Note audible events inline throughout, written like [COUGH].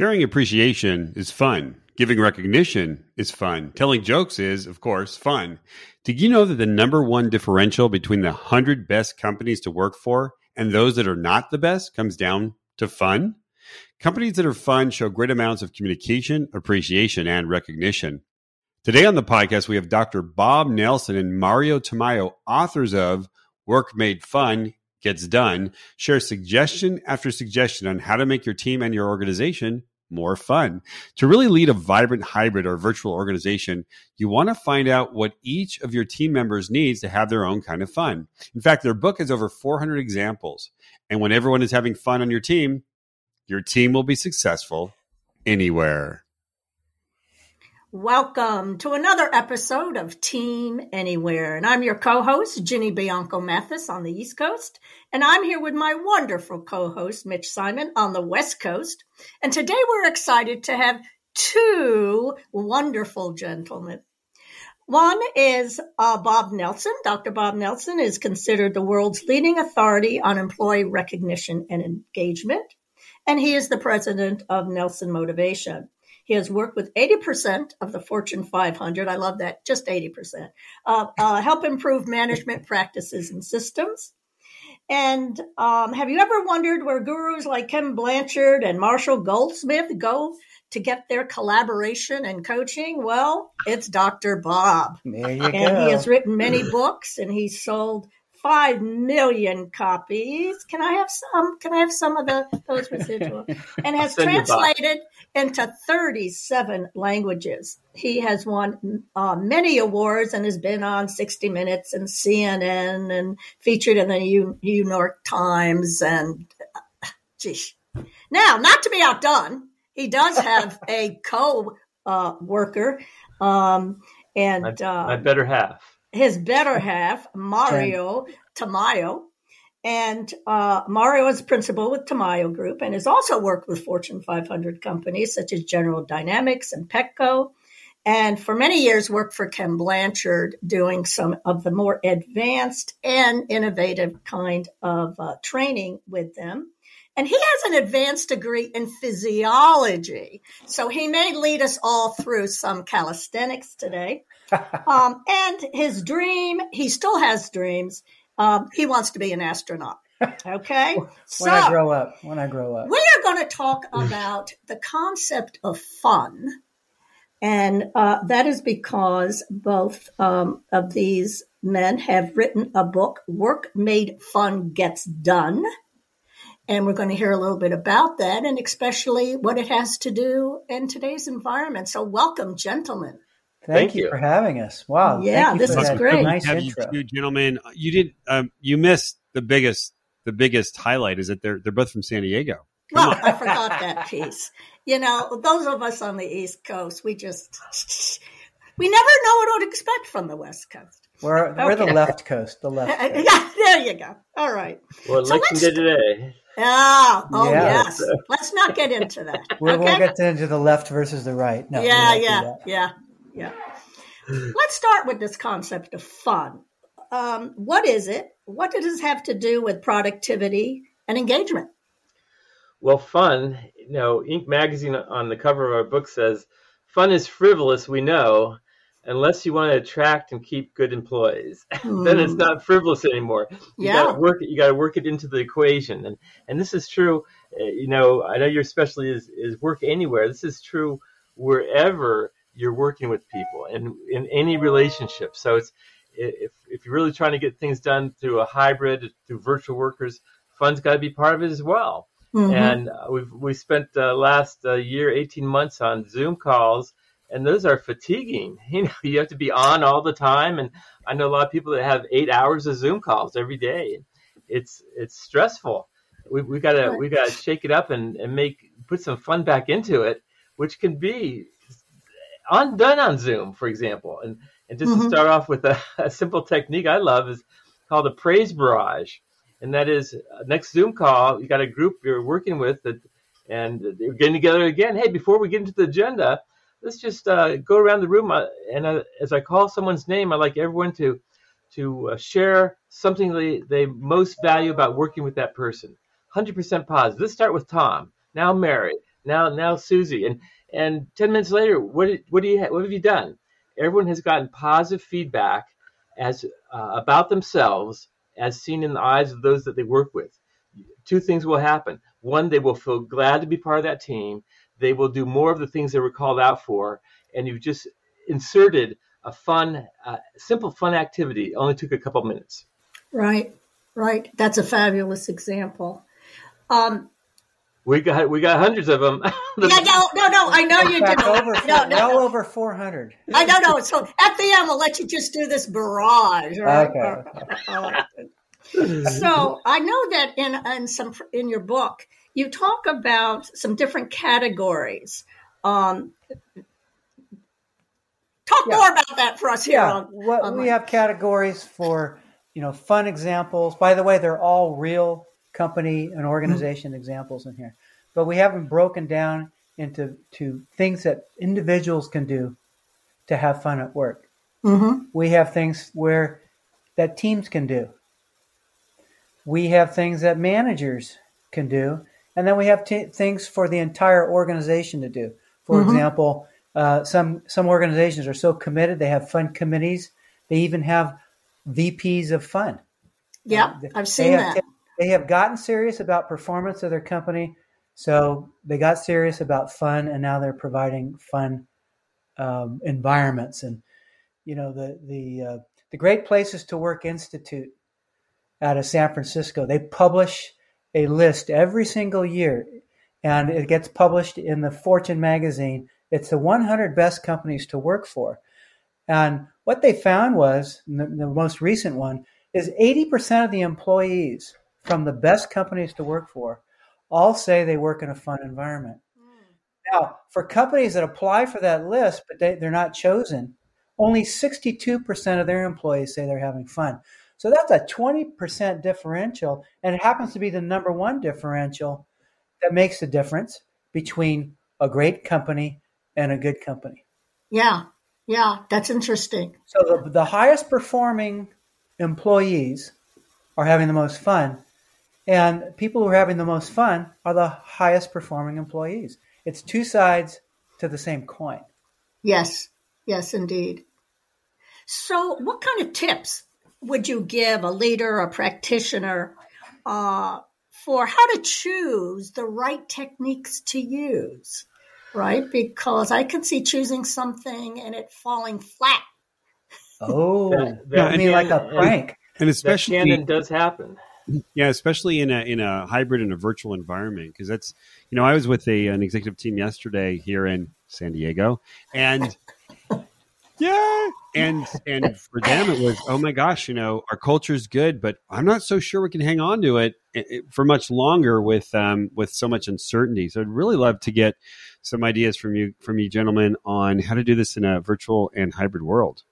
Sharing appreciation is fun. Giving recognition is fun. Telling jokes is, of course, fun. Did you know that the number one differential between the 100 best companies to work for and those that are not the best comes down to fun? Companies that are fun show great amounts of communication, appreciation, and recognition. Today on the podcast, we have Dr. Bob Nelson and Mario Tamayo, authors of Work Made Fun Gets Done, share suggestion after suggestion on how to make your team and your organization more fun. To really lead a vibrant hybrid or virtual organization, you want to find out what each of your team members needs to have their own kind of fun. In fact, their book has over 400 examples. And when everyone is having fun on your team, your team will be successful anywhere. Welcome to another episode of Team Anywhere. And I'm your co host, Ginny Bianco Mathis on the East Coast. And I'm here with my wonderful co host, Mitch Simon on the West Coast. And today we're excited to have two wonderful gentlemen. One is uh, Bob Nelson. Dr. Bob Nelson is considered the world's leading authority on employee recognition and engagement. And he is the president of Nelson Motivation. He has worked with 80% of the Fortune 500. I love that, just 80%. Uh, uh, help improve management practices and systems. And um, have you ever wondered where gurus like Ken Blanchard and Marshall Goldsmith go to get their collaboration and coaching? Well, it's Dr. Bob. There you and go. he has written many [CLEARS THROAT] books and he's sold five million copies. Can I have some? Can I have some of the those residual? [LAUGHS] And has translated into 37 languages. He has won uh, many awards and has been on 60 Minutes and CNN and featured in the New York Times. And uh, geez, now not to be outdone, he does have [LAUGHS] a co uh, worker, um, and my, my better half his better half, Mario Tamayo. And uh, Mario is principal with Tamayo Group and has also worked with Fortune 500 companies such as General Dynamics and Petco. And for many years worked for Ken Blanchard doing some of the more advanced and innovative kind of uh, training with them. And he has an advanced degree in physiology. So he may lead us all through some calisthenics today. [LAUGHS] um, and his dream, he still has dreams. Um, he wants to be an astronaut. Okay. [LAUGHS] when so, I grow up, when I grow up, we are going to talk about the concept of fun. And uh, that is because both um, of these men have written a book, Work Made Fun Gets Done. And we're going to hear a little bit about that and especially what it has to do in today's environment. So, welcome, gentlemen. Thank, Thank you, you for having us. Wow. Yeah, this is great. Nice have intro. you two gentlemen. You did. Um, you missed the biggest. The biggest highlight is that they're they're both from San Diego. [LAUGHS] Well, I forgot that piece. You know, those of us on the East Coast, we just we never know what to expect from the West Coast. We're we're the left coast. The left. [LAUGHS] Coast. yeah, there you go. All right. Well, so election day today. Oh, oh yeah. yes. [LAUGHS] Let's not get into that. we okay? We'll get into the left versus the right. No. Yeah, yeah, yeah, yeah. Let's start with this concept of fun. Um, what is it? What does this have to do with productivity and engagement? Well, fun, you know, Inc. magazine on the cover of our book says, fun is frivolous, we know, unless you want to attract and keep good employees. Mm. [LAUGHS] then it's hmm. not frivolous anymore. You yeah. got to work it, you got to work it into the equation. And and this is true, uh, you know, I know your specialty is is work anywhere. This is true wherever you're working with people and in any relationship. So it's if if you're really trying to get things done through a hybrid, through virtual workers, fun's got to be part of it as well. Mm-hmm. And uh, we've we spent uh, last uh, year, 18 months on Zoom calls, and those are fatiguing. [LAUGHS] You know, you have to be on all the time, and I know a lot of people that have eight hours of Zoom calls every day. It's it's stressful. we we got to we got to shake it up and, and make put some fun back into it, which can be undone on Zoom, for example. And and just mm-hmm. to start off with a, [LAUGHS] a, simple technique I love is called a praise barrage, and that is uh, next Zoom call you got a group you're working with that, and you're getting together again. Hey, before we get into the agenda, let's just uh, go around the room. And as I call someone's name, I like everyone to to uh, share something they, they most value about working with that person. 100% positive. Let's start with Tom. Now Mary. Now now Susie. And and 10 minutes later, what what do you what have you done? Everyone has gotten positive feedback as uh, about themselves as seen in the eyes of those that they work with. Two things will happen. One, they will feel glad to be part of that team. They will do more of the things they were called out for, and you've just inserted a fun, uh, simple, fun activity. It only took a couple minutes. Right, right. That's a fabulous example. Um, we got we got hundreds of them. [LAUGHS] yeah, no, no, no. I know you did. Over, no, no, well over four hundred. I don't know. So at the end, we'll let you just do this barrage. Right? Okay. [LAUGHS] so I know that in in some in your book you talk about some different categories. Um, talk yeah. more about that for us here. Yeah. On, what, on we have categories for you know fun examples. By the way, they're all real company and organization mm-hmm. examples in here. But we have them broken down into to things that individuals can do to have fun at work. Mm-hmm. We have things where that teams can do. We have things that managers can do, and then we have t- things for the entire organization to do. For mm-hmm. example, uh, some some organizations are so committed they have fun committees. They even have VPs of fun. Yeah, uh, I've seen that they have gotten serious about performance of their company. So they got serious about fun, and now they're providing fun um, environments. And you know the the uh, the Great Places to Work Institute out of San Francisco. They publish a list every single year, and it gets published in the Fortune magazine. It's the 100 best companies to work for. And what they found was the, the most recent one is 80% of the employees from the best companies to work for all say they work in a fun environment. Mm. Now, for companies that apply for that list, but they, they're not chosen, only 62% of their employees say they're having fun. So that's a 20% differential, and it happens to be the number one differential that makes the difference between a great company and a good company. Yeah, yeah, that's interesting. So the, the highest performing employees are having the most fun, and people who are having the most fun are the highest performing employees. It's two sides to the same coin. Yes, yes, indeed. So, what kind of tips would you give a leader, a practitioner, uh, for how to choose the right techniques to use? Right? Because I can see choosing something and it falling flat. Oh, that, that, I mean, like a prank. And especially, that Shannon does happen. Yeah, especially in a in a hybrid and a virtual environment, because that's you know I was with a an executive team yesterday here in San Diego, and yeah, and and for them it was oh my gosh, you know our culture is good, but I'm not so sure we can hang on to it, it eh, eh, for much longer with um with so much uncertainty. So I'd really love to get some ideas from you from you gentlemen on how to do this in a virtual and hybrid world.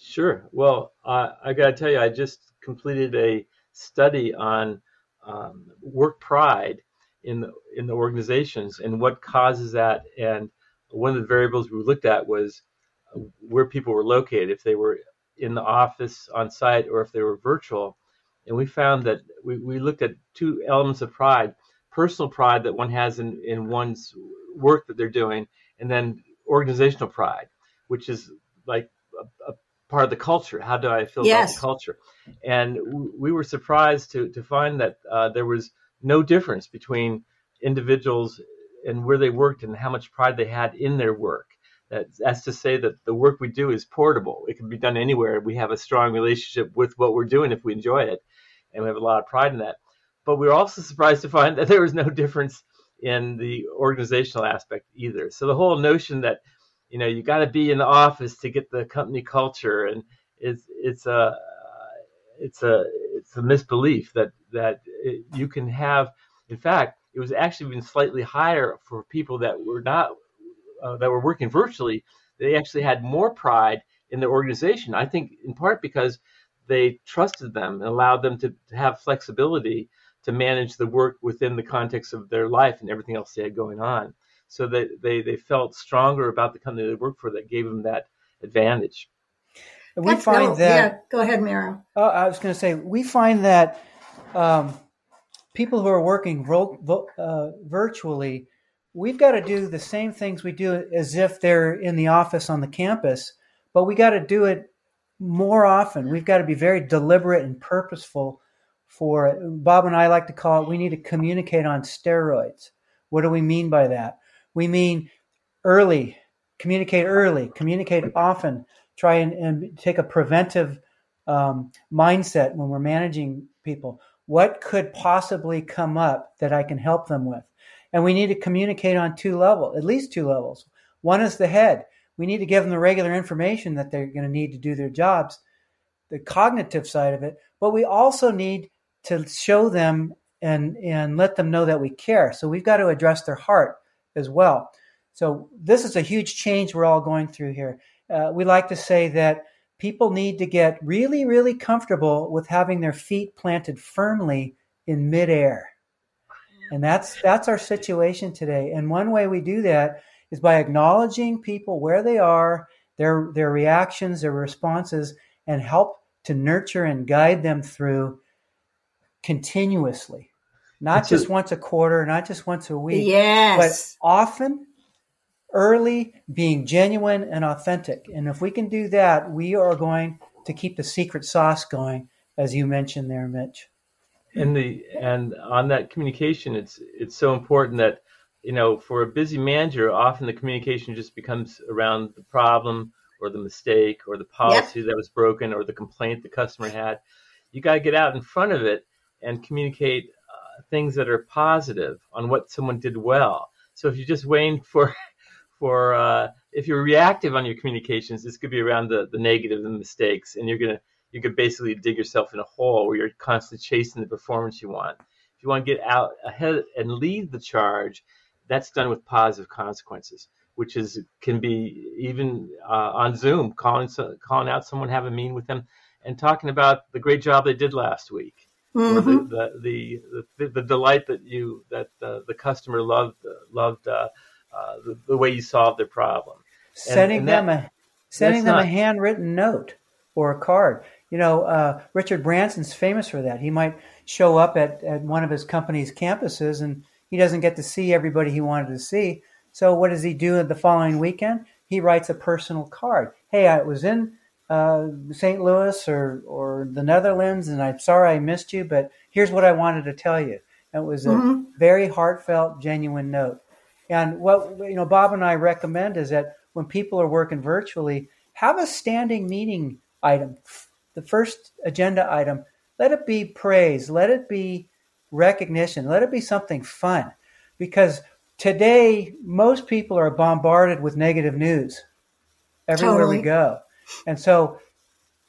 Sure. Well, uh, I got to tell you, I just completed a study on um, work pride in the, in the organizations and what causes that. And one of the variables we looked at was where people were located, if they were in the office on site or if they were virtual. And we found that we, we looked at two elements of pride personal pride that one has in, in one's work that they're doing, and then organizational pride, which is like a, a part of the culture. How do I feel yes. about the culture? And w- we were surprised to to find that uh, there was no difference between individuals and where they worked and how much pride they had in their work. That, that's to say that the work we do is portable. It can be done anywhere. We have a strong relationship with what we're doing if we enjoy it, and we have a lot of pride in that. But we were also surprised to find [LAUGHS] that there was no difference in the organizational aspect either. So the whole notion that you know you got to be in the office to get the company culture and it's it's a it's a it's a misbelief that that it, you can have. In fact, it was actually even slightly higher for people that were not uh, that were working virtually. They actually had more pride in their organization. I think in part because they trusted them and allowed them to, to have flexibility to manage the work within the context of their life and everything else they had going on. So that they, they felt stronger about the company they worked for that gave them that advantage. we That's find that. Yeah, go ahead, Mira. Uh, I was going to say we find that um, people who are working vo- vo- uh, virtually, we've got to do the same things we do as if they're in the office on the campus, but we got to do it more often. We've got to be very deliberate and purposeful for it. Bob and I like to call it we need to communicate on steroids. What do we mean by that? We mean early, communicate early, communicate often, try and, and take a preventive um, mindset when we're managing people. What could possibly come up that I can help them with? And we need to communicate on two levels, at least two levels. One is the head we need to give them the regular information that they're going to need to do their jobs, the cognitive side of it, but we also need to show them and and let them know that we care. So we've got to address their heart as well. So this is a huge change we're all going through here. Uh, we like to say that people need to get really, really comfortable with having their feet planted firmly in midair. And that's that's our situation today. And one way we do that is by acknowledging people where they are, their their reactions, their responses, and help to nurture and guide them through continuously. Not it's just a, once a quarter, not just once a week. Yes. But often, early, being genuine and authentic. And if we can do that, we are going to keep the secret sauce going, as you mentioned there, Mitch. And the and on that communication, it's it's so important that you know, for a busy manager, often the communication just becomes around the problem or the mistake or the policy yep. that was broken or the complaint the customer had. You got to get out in front of it and communicate uh, things that are positive on what someone did well. So if you're just waiting for, for uh, if you're reactive on your communications, this could be around the, the negative and mistakes, and you're gonna you could basically dig yourself in a hole where you're constantly chasing the performance you want. If you want to get out ahead and lead the charge, that's done with positive consequences, which is can be even uh, on Zoom, calling calling out someone, have a meeting with them, and talking about the great job they did last week, mm-hmm. the, the, the, the, delight that you that uh, the customer loved loved uh, uh, the, the, way you solved their problem. Sending and, and them a sending them not, a handwritten note or a card. You know, uh, Richard Branson's famous for that. He might show up at, at one of his company's campuses and he doesn't get to see everybody he wanted to see. So what does he do the following weekend? He writes a personal card. Hey, I was in uh, St. Louis or or the Netherlands, and I'm sorry I missed you, but here's what I wanted to tell you. it was a mm-hmm. very heartfelt, genuine note. And what you know, Bob and I recommend is that when people are working virtually, have a standing meeting item. The first agenda item, let it be praise, let it be recognition. Let it be something fun because today most people are bombarded with negative news everywhere totally. we go. And so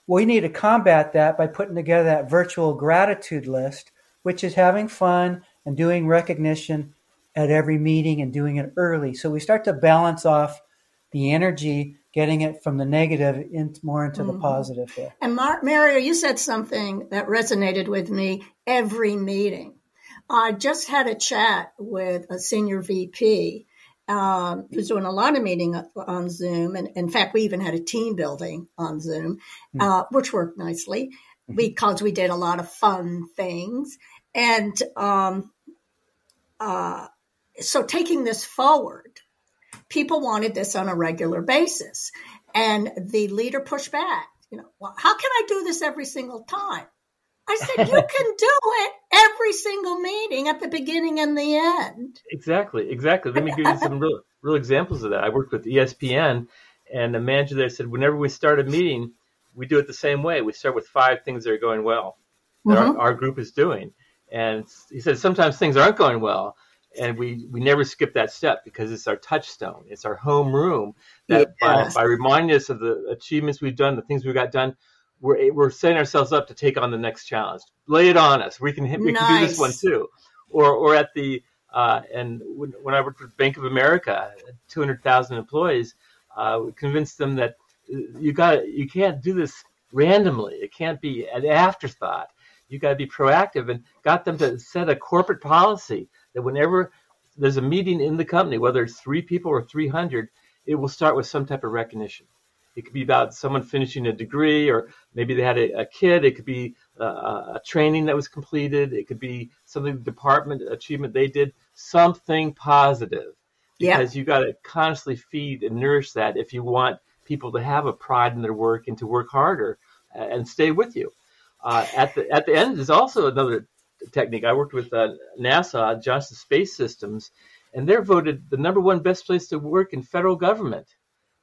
we need to combat that by putting together that virtual gratitude list, which is having fun and doing recognition at every meeting and doing it early. So we start to balance off the energy, getting it from the negative in, more into mm-hmm. the positive here. And Mar- Mario, you said something that resonated with me every meeting. I just had a chat with a senior VP um, who's doing a lot of meeting on Zoom. And in fact, we even had a team building on Zoom, mm-hmm. uh, which worked nicely mm-hmm. because we did a lot of fun things. And um, uh, so taking this forward, people wanted this on a regular basis. And the leader pushed back. You know, well, how can I do this every single time? I said, you [LAUGHS] can do it every single meeting at the beginning and the end. Exactly, exactly. Let me give you some real, real examples of that. I worked with ESPN, and the manager there said, whenever we start a meeting, we do it the same way. We start with five things that are going well that mm-hmm. our, our group is doing. And he said, sometimes things aren't going well, and we, we never skip that step because it's our touchstone. It's our home room that yes. by, by reminding us of the achievements we've done, the things we got done, we're we're setting ourselves up to take on the next challenge. Lay it on us. We can we nice. can do this one too. Or or at the uh, and when, when, I worked with Bank of America, 200,000 employees, uh, convinced them that you got you can't do this randomly. It can't be an afterthought. You got to be proactive, and got them to set a corporate policy that whenever there's a meeting in the company, whether it's three people or 300, it will start with some type of recognition. It could be about someone finishing a degree, or maybe they had a, a kid. It could be a, a training that was completed. It could be something the department achievement they did. Something positive, because yeah. you got to constantly feed and nourish that if you want people to have a pride in their work and to work harder uh, and stay with you. Uh, at the at the end is also another technique. I worked with uh, NASA, Johnson Space Systems, and they're voted the number one best place to work in federal government.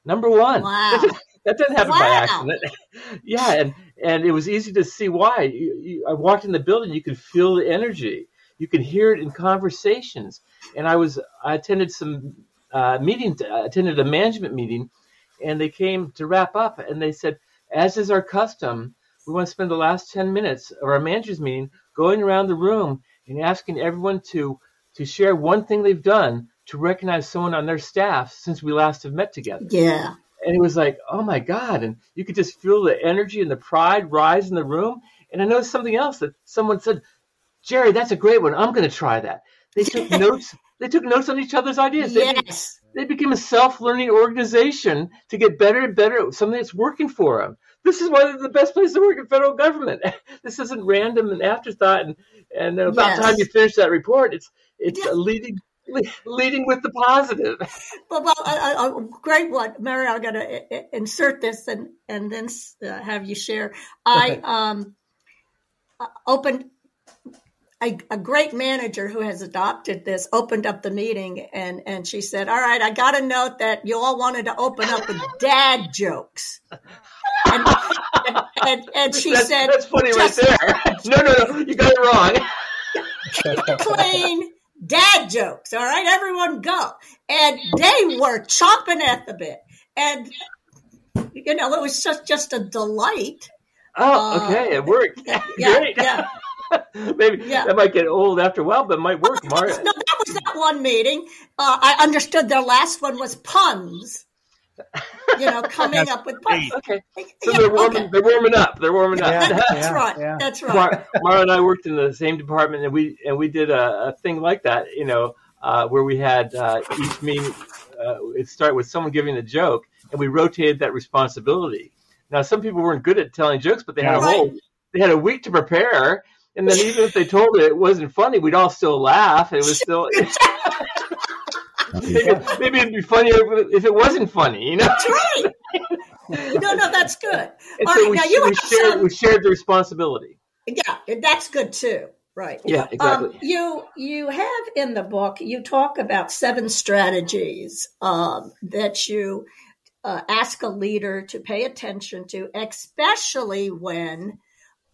Number one. Wow. [LAUGHS] that doesn't happen wow. by accident. [LAUGHS] yeah, and and it was easy to see why. You, you, I walked in the building, you could feel the energy. You could hear it in conversations. And I was I attended some uh, meeting, I attended a management meeting, and they came to wrap up, and they said, as is our custom, we want to spend the last ten minutes of our managers meeting going around the room and asking everyone to to share one thing they've done to recognize someone on their staff since we last have met together. Yeah. And it was like, oh my God. And you could just feel the energy and the pride rise in the room. And I noticed something else that someone said, Jerry, that's a great one. I'm going to try that. They took [LAUGHS] notes. They took notes on each other's ideas. Yes. They, they became a self-learning organization to get better and better at something that's working for them. This is one they're the best places to work in federal government. [LAUGHS] this isn't random and afterthought. And, and about yes. time you finish that report, it's it's yeah. leading leading with the positive. [LAUGHS] Well, well, a, a great one, Mary. I'm going to insert this and and then uh, have you share. I um uh, opened. A, a, great manager who has adopted this opened up the meeting and, and she said, All right, I got a note that you all wanted to open up with dad jokes. And, and, and, and she that's, said, That's funny right there. [LAUGHS] No, no, no, you got it wrong. clean dad jokes. All right, everyone go. And they were chomping at the bit. And, you know, it was just, just a delight. Oh, okay. Uh, it worked. [LAUGHS] Yeah, [LAUGHS] Great. Yeah. [LAUGHS] Maybe yeah. that might get old after a while, but it might work. [LAUGHS] no, that was that one meeting. Uh, I understood their last one was puns [LAUGHS] you know, coming up with puns. Okay, so yeah, they're warming. Okay. They're warming up. They're warming up. Yeah, that's yeah, right. That's right. Mara, Mara, and I worked in the same department, and we and we did a, a thing like that. You know, uh, where we had uh, each meeting. Uh, it started with someone giving a joke, and we rotated that responsibility. Now, some people weren't good at telling jokes, but they had a right. whole they had a week to prepare. And then even if they told it, it wasn't funny, we'd all still laugh. It was still. [LAUGHS] maybe, maybe, it'd be funnier if it wasn't funny, you know? That's right. No, no, that's good. All so right, we, now you we shared, some... we shared the responsibility. Yeah, that's good too. Right. Yeah, exactly. Um, you you have in the book you talk about seven strategies um, that you uh, ask a leader to pay attention to, especially when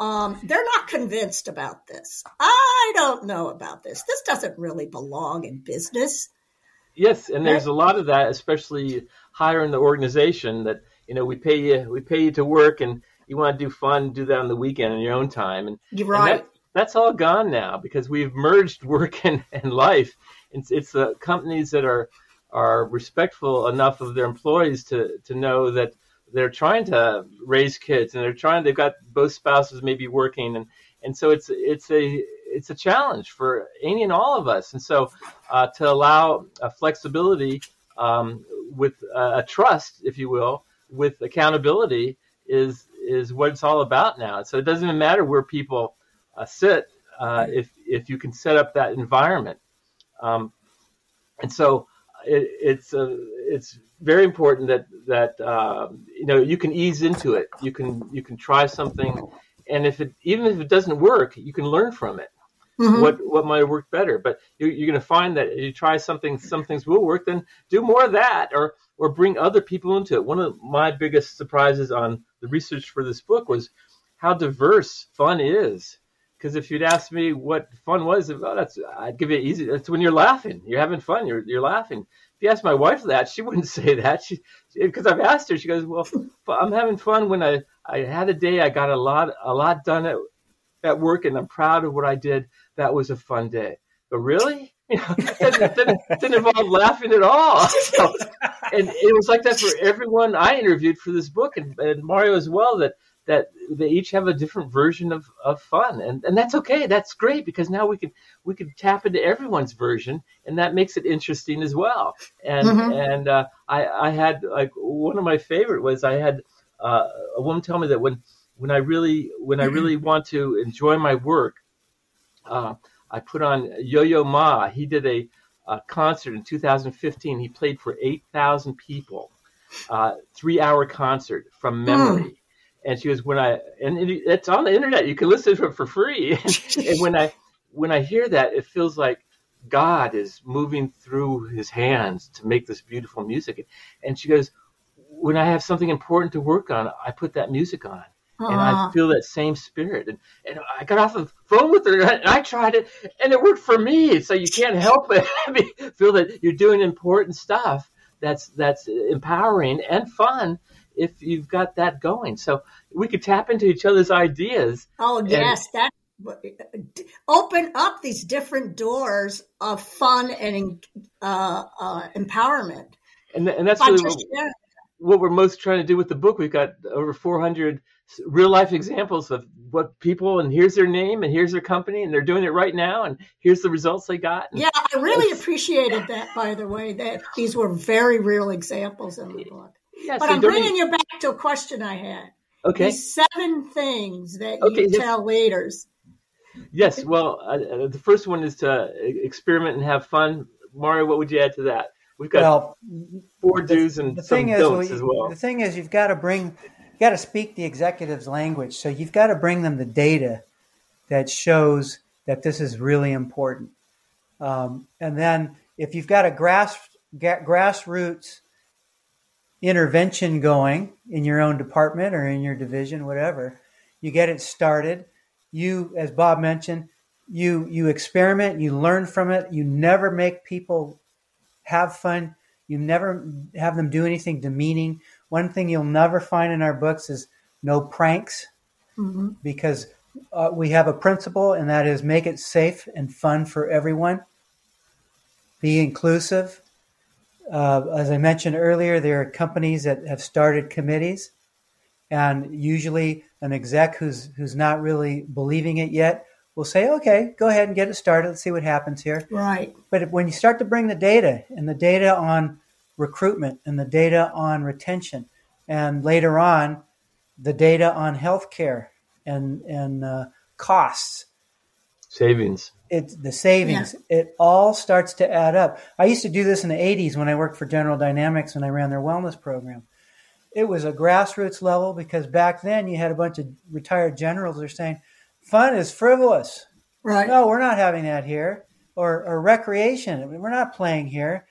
um, they're not convinced about this. I don't know about this. This doesn't really belong in business. Yes, and there's a lot of that, especially higher in the organization. That you know, we pay you, we pay you to work, and you want to do fun, do that on the weekend in your own time, and you're right. And that, that's all gone now because we've merged [LAUGHS] work and, and life. It's, it's the companies that are are respectful enough of their employees to to know that they're trying to raise kids and they're trying they've got both spouses maybe working and and so it's it's a it's a challenge for any and all of us. And so uh, to allow a flexibility um, with a trust, if you will, with accountability is is what it's all about now. So it doesn't even matter where people uh, sit uh, if if you can set up that environment. Um, and so it, it's a, it's very important that that um, you know you can ease into it. You can you can try something, and if it even if it doesn't work, you can learn from it mm-hmm. what what might have worked better. But you're, you're going to find that you try something, some things will work. Then do more of that, or or bring other people into it. One of my biggest surprises on the research for this book was how diverse fun is because if you'd asked me what fun was, well, that's I'd give you easy. That's when you're laughing, you're having fun, you're you're laughing. You ask my wife that, she wouldn't [LAUGHS] say that. She because I've asked her, she goes, "Well, I'm having fun when I I had a day, I got a lot a lot done at at work, and I'm proud of what I did. That was a fun day." But really, [LAUGHS] you know, it didn't, didn't involve laughing at all. [LAUGHS] So, and it was like that for everyone I interviewed for this book, and, and Mario as well. That that they each have a different version of, of fun. And, and that's okay. That's great because now we can we can tap into everyone's version and that makes it interesting as well. And mm-hmm. and uh, I, I had like one of my favorite was I had uh, a woman tell me that when when I really when I really [CLEARS THROAT] want to enjoy my work uh, I put on Yo-Yo Ma. He did a, a concert in 2015 he played for 8,000 people. Uh, three hour concert from memory. Mm and she goes, when I and it's on the internet, you can listen to it for free. [LAUGHS] and when I when I hear that, it feels like God is moving through His hands to make this beautiful music. And she goes, when I have something important to work on, I put that music on. And I feel that same spirit. And, and I got off the phone with her and I tried it and it worked for me. So you can't help it. [LAUGHS] Feel that you're doing important stuff that's that's empowering and fun if you've got that going. So we could tap into each other's ideas. Oh yes, that open up these different doors of fun and uh, uh, empowerment. And, and that's really what, what, we're most trying to do with the book. We've got over 400 real life examples of what people and here's their name and here's their company and they're doing it right now and here's the results they got. And yeah, I really appreciated that. By the way, that these were very real examples in the book. Yeah, but so I'm bringing you back to a question I had. Okay. These seven things that okay, you yes. tell leaders. Yes. Well, uh, uh, the first one is to experiment and have fun. Mario, what would you add to that? We've got well, four do's and the some don'ts is, as well. The thing is, you've got to bring, you got to speak the executive's language. So you've got to bring them the data that shows that this is really important. Um, and then if you've got a grass, grassroots intervention going in your own department or in your division, whatever. You get it started. You, as Bob mentioned, you you experiment, you learn from it. You never make people have fun. You never have them do anything demeaning. One thing you'll never find in our books is no pranks, mm-hmm. because uh, we have a principle, and that is make it safe and fun for everyone. Be inclusive uh, as I mentioned earlier, there are companies that have started committees, and usually an exec who's who's not really believing it yet will say, "Okay, go ahead and get it started. Let's see what happens here." Right. But when you start to bring the data and the data on recruitment and the data on retention, and later on the data on healthcare and and uh, costs, savings. It's the savings. Yeah. it all starts to add up. I used to do this in the 80s when i worked for general dynamics and i ran their wellness program. It was a grassroots level because back then you had a bunch of retired generals that are saying fun is frivolous. Right. No we're not having that here. Or, or recreation. We're not playing here.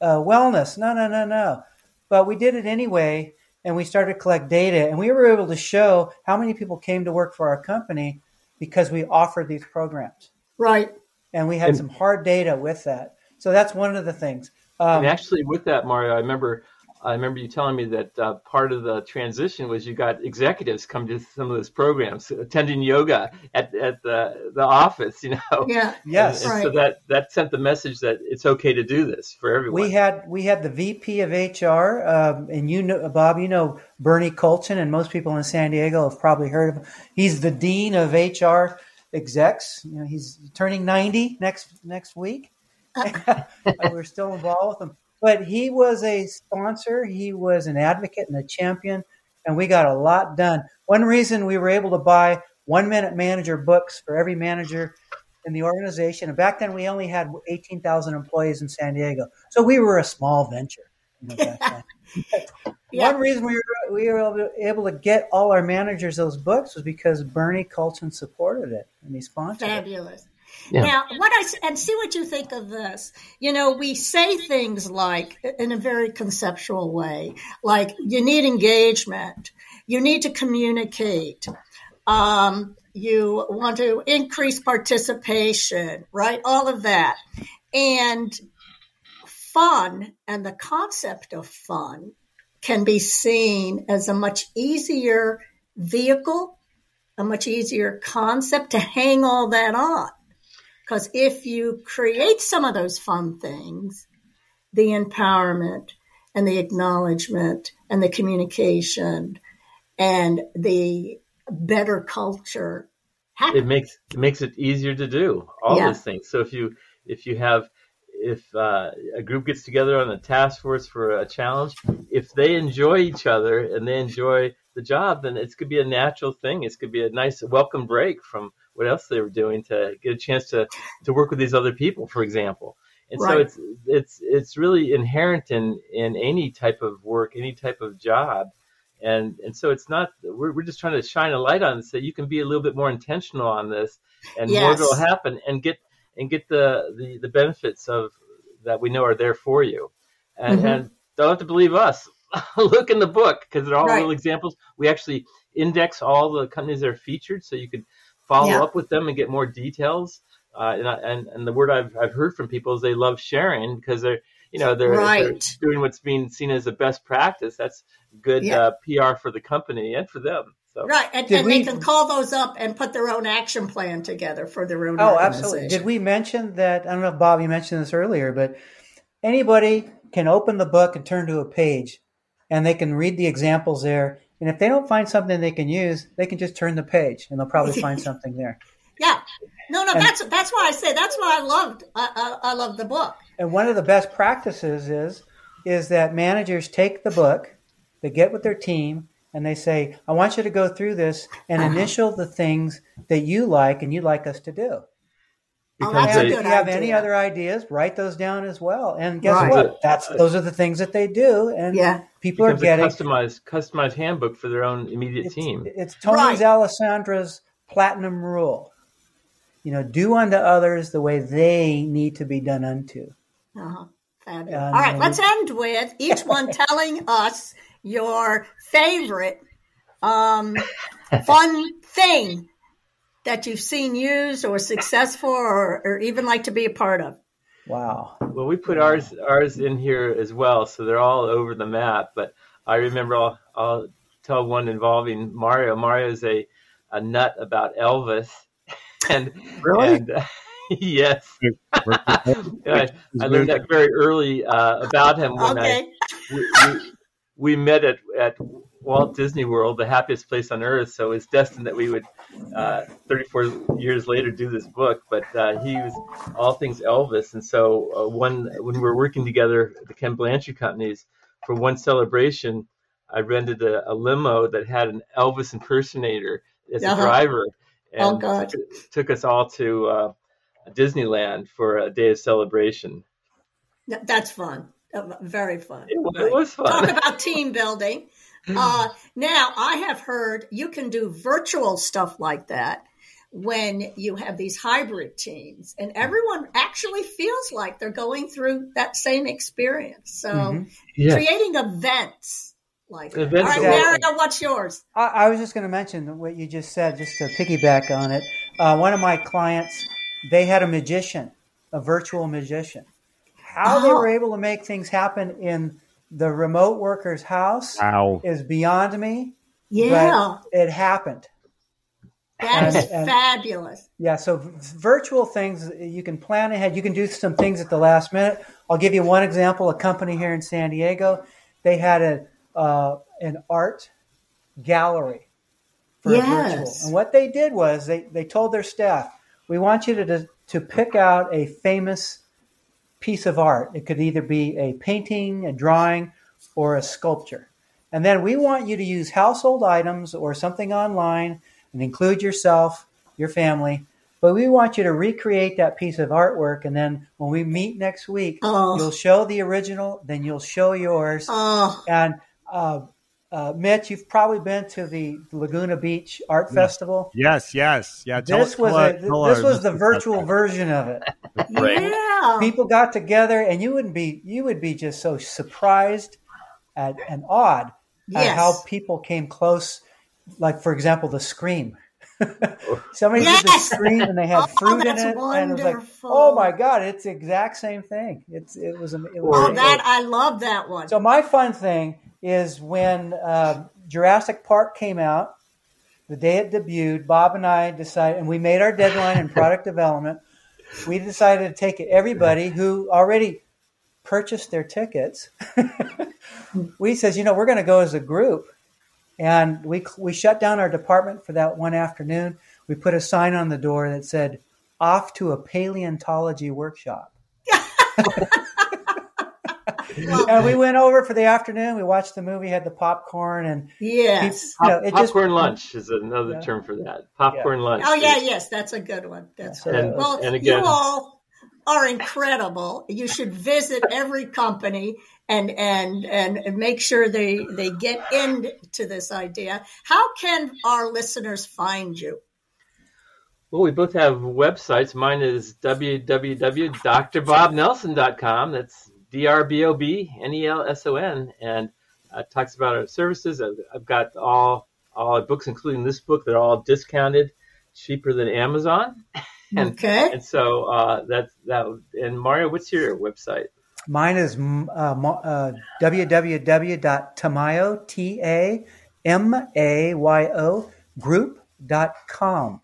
Uh, wellness. No no no no. But we did it anyway and we started to collect data and we were able to show how many people came to work for our company because we offered these programs Right. And we had and, some hard data with that. So that's one of the things. Um, and actually, with that, Mario, I remember I remember you telling me that uh, part of the transition was you got executives come to some of those programs, attending yoga at, at the, the office, you know. Yeah. Yes. And, and right. So that, that sent the message that it's okay to do this for everyone. We had we had the VP of HR, um, and you know, Bob, you know Bernie Colchin, and most people in San Diego have probably heard of him. He's the dean of HR execs. You know, he's turning 90 next next week. [LAUGHS] We're still involved with him. But he was a sponsor, he was an advocate and a champion, and we got a lot done. One reason we were able to buy one minute manager books for every manager in the organization, and back then we only had 18,000 employees in San Diego. So we were a small venture. You know, [LAUGHS] yeah. One reason we were, we were able to get all our managers those books was because Bernie Colchin supported it and he sponsored Fabulous. it. Yeah. Now, what I and see what you think of this. You know, we say things like in a very conceptual way, like you need engagement, you need to communicate, um, you want to increase participation, right? All of that. And fun and the concept of fun can be seen as a much easier vehicle, a much easier concept to hang all that on. Because if you create some of those fun things, the empowerment and the acknowledgement and the communication and the better culture happen. It makes it makes it easier to do all yeah. those things. So if you if you have if uh, a group gets together on a task force for a challenge, if they enjoy each other and they enjoy the job, then it could be a natural thing. It could be a nice welcome break from what else they were doing to get a chance to to work with these other people, for example. And right. so it's it's it's really inherent in in any type of work, any type of job. And and so it's not we're we're just trying to shine a light on say you can be a little bit more intentional on this and yes. more will happen and get and get the, the, the benefits of that we know are there for you. And, mm-hmm. and don't have to believe us. [LAUGHS] Look in the book because they're all right. real examples. We actually index all the companies that are featured so you can follow yeah. up with them and get more details. Uh, and, and, and the word I've, I've heard from people is they love sharing because they're you know they're, right. they're, doing what's being seen as a best practice. That's good yeah. uh, PR for the company and for them. So. Right, and, and we, they can call those up and put their own action plan together for their own. Oh, absolutely. Did we mention that? I don't know if Bob you mentioned this earlier, but anybody can open the book and turn to a page, and they can read the examples there. And if they don't find something they can use, they can just turn the page, and they'll probably find [LAUGHS] something there. Yeah, no, no, and, that's that's why I say that's why I loved. I, I, I love the book. And one of the best practices is is that managers take the book, they get with their team, and they say, I want you to go through this and uh-huh. initial the things that you like and you'd like us to do. Oh, because oh, if you have any other ideas, write those down as well. And guess right. what? That's those are the things that they do, and yeah. people are getting customized customized handbook for their own immediate it's, team. It's Tony right. Alessandra's platinum rule. You know, do unto others the way they need to be done unto. Uh-huh. Fabulous. All right, let's end with each one [LAUGHS] telling us your favorite um, fun thing that you've seen used or successful or, or even like to be a part of? Wow. Well, we put ours ours in here as well, so they're all over the map. But I remember I'll, I'll tell one involving Mario. Mario is a, a nut about Elvis, [LAUGHS] and really. And, uh, [LAUGHS] yes, [LAUGHS] I, I, learned that very early uh, about him when okay. I we, we, we met at, at Walt Disney World, the happiest place on earth. So it's destined that we would, uh, 34 years later, do this book. But uh, he was all things Elvis, and so uh, one when we were working together, at the Ken Blanchard companies, for one celebration, I rented a, a limo that had an Elvis impersonator as uh-huh. a driver, and oh, God. T- took us all to uh, Disneyland for a day of celebration. That's fun. Uh, very fun. It, it was fun. Talk about team building. Uh, now, I have heard you can do virtual stuff like that when you have these hybrid teams, and everyone actually feels like they're going through that same experience. So, mm-hmm. yes. creating events like that. Events All right, Mario, what's yours? I, I was just going to mention what you just said, just to piggyback on it. Uh, one of my clients, they had a magician, a virtual magician how oh. they were able to make things happen in the remote worker's house wow. is beyond me. Yeah. it happened. That and, is and, fabulous. Yeah, so virtual things you can plan ahead. You can do some things at the last minute. I'll give you one example. A company here in San Diego, they had a uh, an art gallery for yes. virtual, and what they did was they they told their staff, "We want you to to pick out a famous piece of art. It could either be a painting, a drawing, or a sculpture. And then we want you to use household items or something online and include yourself, your family. But we want you to recreate that piece of artwork. And then when we meet next week, oh. you'll show the original, then you'll show yours. Oh. And uh, uh, Mitch, you've probably been to the Laguna Beach Art Festival. Yes, yes, yeah. this was a, this was the virtual version of it. [LAUGHS] yeah, people got together, and you wouldn't be you would be just so surprised at, and awed yes. at how people came close. Like for example, the scream. [LAUGHS] Somebody Yes! did the scream and they had [LAUGHS] Oh, fruit in that's it, and it was like, oh my god, it's the exact same thing. It's it was. am- It was Oh, Or- that I love that one. So my fun thing is when uh, Jurassic Park came out, the day it debuted, Bob and I decided, and we made our deadline in product [LAUGHS] development. We decided to take it. everybody who already purchased their tickets. [LAUGHS] we says, you know, we're going to go as a group, and we we shut down our department for that one afternoon. We put a sign on the door that said, "Off to a paleontology workshop." [LAUGHS] Well, and we went over for the afternoon. We watched the movie, had the popcorn, and yes. you know, it just popcorn lunch is another Yeah. term for that. Popcorn lunch. Oh yeah, yes, that's a good one. That's So- And, well, and again, you all are incredible. You should visit every company and and and and make sure they they get into this idea. How can our listeners find you? well, we both have websites. Mine is www.drbobnelson.com. That's D R B O B N E L S O N, and uh, talks about our services. I've, I've got all all our books, including this book. They're all discounted, cheaper than Amazon. [LAUGHS] And, Okay. and so uh, that's that. And Mario, what's your website? mine is uh, mo- uh, www.tamayo t a m a y o group.com.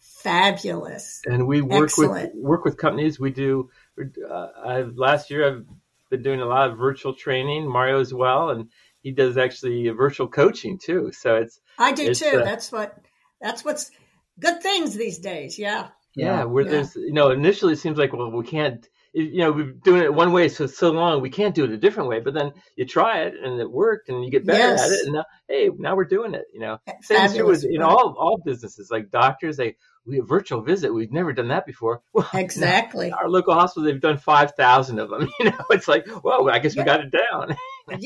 Fabulous. and we work Excellent. with work with companies. We do. Uh, I've last year I've been doing a lot of virtual training. Mario as well, and he does actually virtual coaching too. So it's I do It's, too. uh, that's what that's what's good things these days. Yeah. yeah, where Yeah. there's you know initially it seems like well we can't you know we've been doing it one way so so long we can't do it a different way. But then you try it and it worked and you get better Yes. at it. And now hey now we're doing it. You know same is true Fabulous. with in all all businesses like doctors they we have virtual visit we've never done that before. [LAUGHS] Well, Exactly. [LAUGHS] our local hospital, they've done 5,000 of them. [LAUGHS] You know, it's like, well, I guess Yeah. we got it down. Well,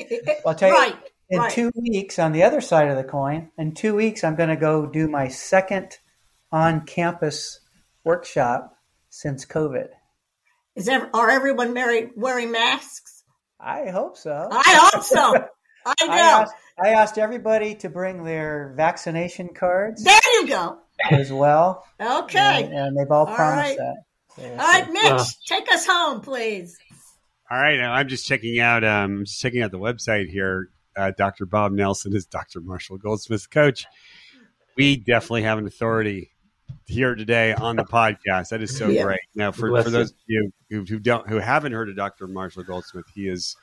I'll tell you, right. in right. two weeks, on the other side of the coin, in two weeks, I'm going to go do my second on campus workshop since COVID. Is ever, are everyone married, wearing masks? I hope so. I hope so. [LAUGHS] I know. I asked, I asked everybody to bring their vaccination cards there you go. as well. Okay. And, and they've all All promised right. that. So- All right, Mitch, Well- take us home, please. All right, now I'm just checking out. Um, just checking out the website here. Uh, Dr. Bob Nelson is Dr. Marshall Goldsmith's coach. We definitely have an authority here today on the podcast. That is so Yeah. great. Now, for, Bless for those of you who, who don't who haven't heard of Dr. Marshall Goldsmith, he is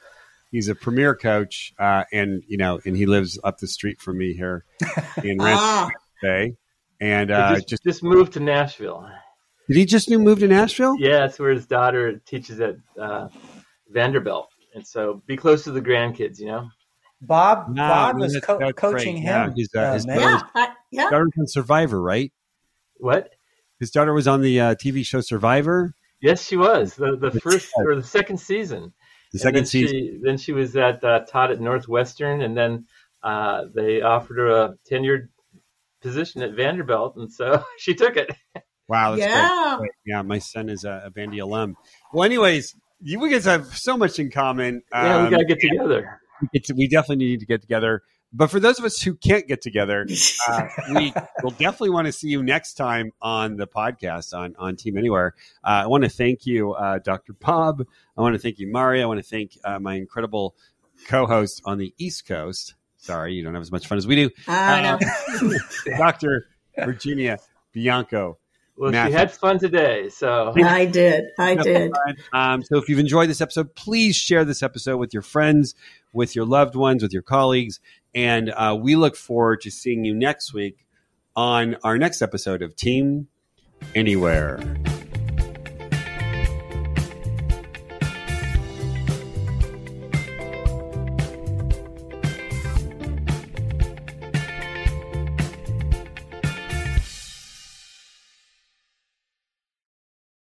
he's a premier coach, uh, and you know, and he lives up the street from me here [LAUGHS] in Rancho Bay. And uh, just, just just moved to Nashville. did he just new move to Nashville? Yeah, that's where his daughter teaches at uh, Vanderbilt. And so be close to the grandkids, you know? Bob, No, Bob no, was co- coaching great. Yeah, him. he's, uh, uh, his yeah, I, yeah. Daughter on Survivor, right? What? His daughter was on the uh, TV show Survivor, Yes, she was. The, the first or the second season. the second then season. She, then she was at uh, taught at Northwestern, and then uh, they offered her a tenured position at Vanderbilt, and so [LAUGHS] she took it. Wow, that's Yeah. great. Yeah, my son is a, a Vandy alum. Well, anyways, you we guys have so much in common. yeah, we Um, got to get together. it's, we definitely need to get together. But for those of us who can't get together, [LAUGHS] uh, we will definitely want to see you next time on the podcast on, on Team Anywhere. Uh, I want to thank you, uh, Dr. Bob. I want to thank you, Mari. I want to thank uh, my incredible co host on the East Coast. Sorry, you don't have as much fun as we do, I know. [LAUGHS] Dr. Virginia Bianco. Well, Matthew. she had fun today, so I did. I did. Um, so if you've enjoyed this episode, please share this episode with your friends, with your loved ones, with your colleagues. And uh, we look forward to seeing you next week on our next episode of Team Anywhere.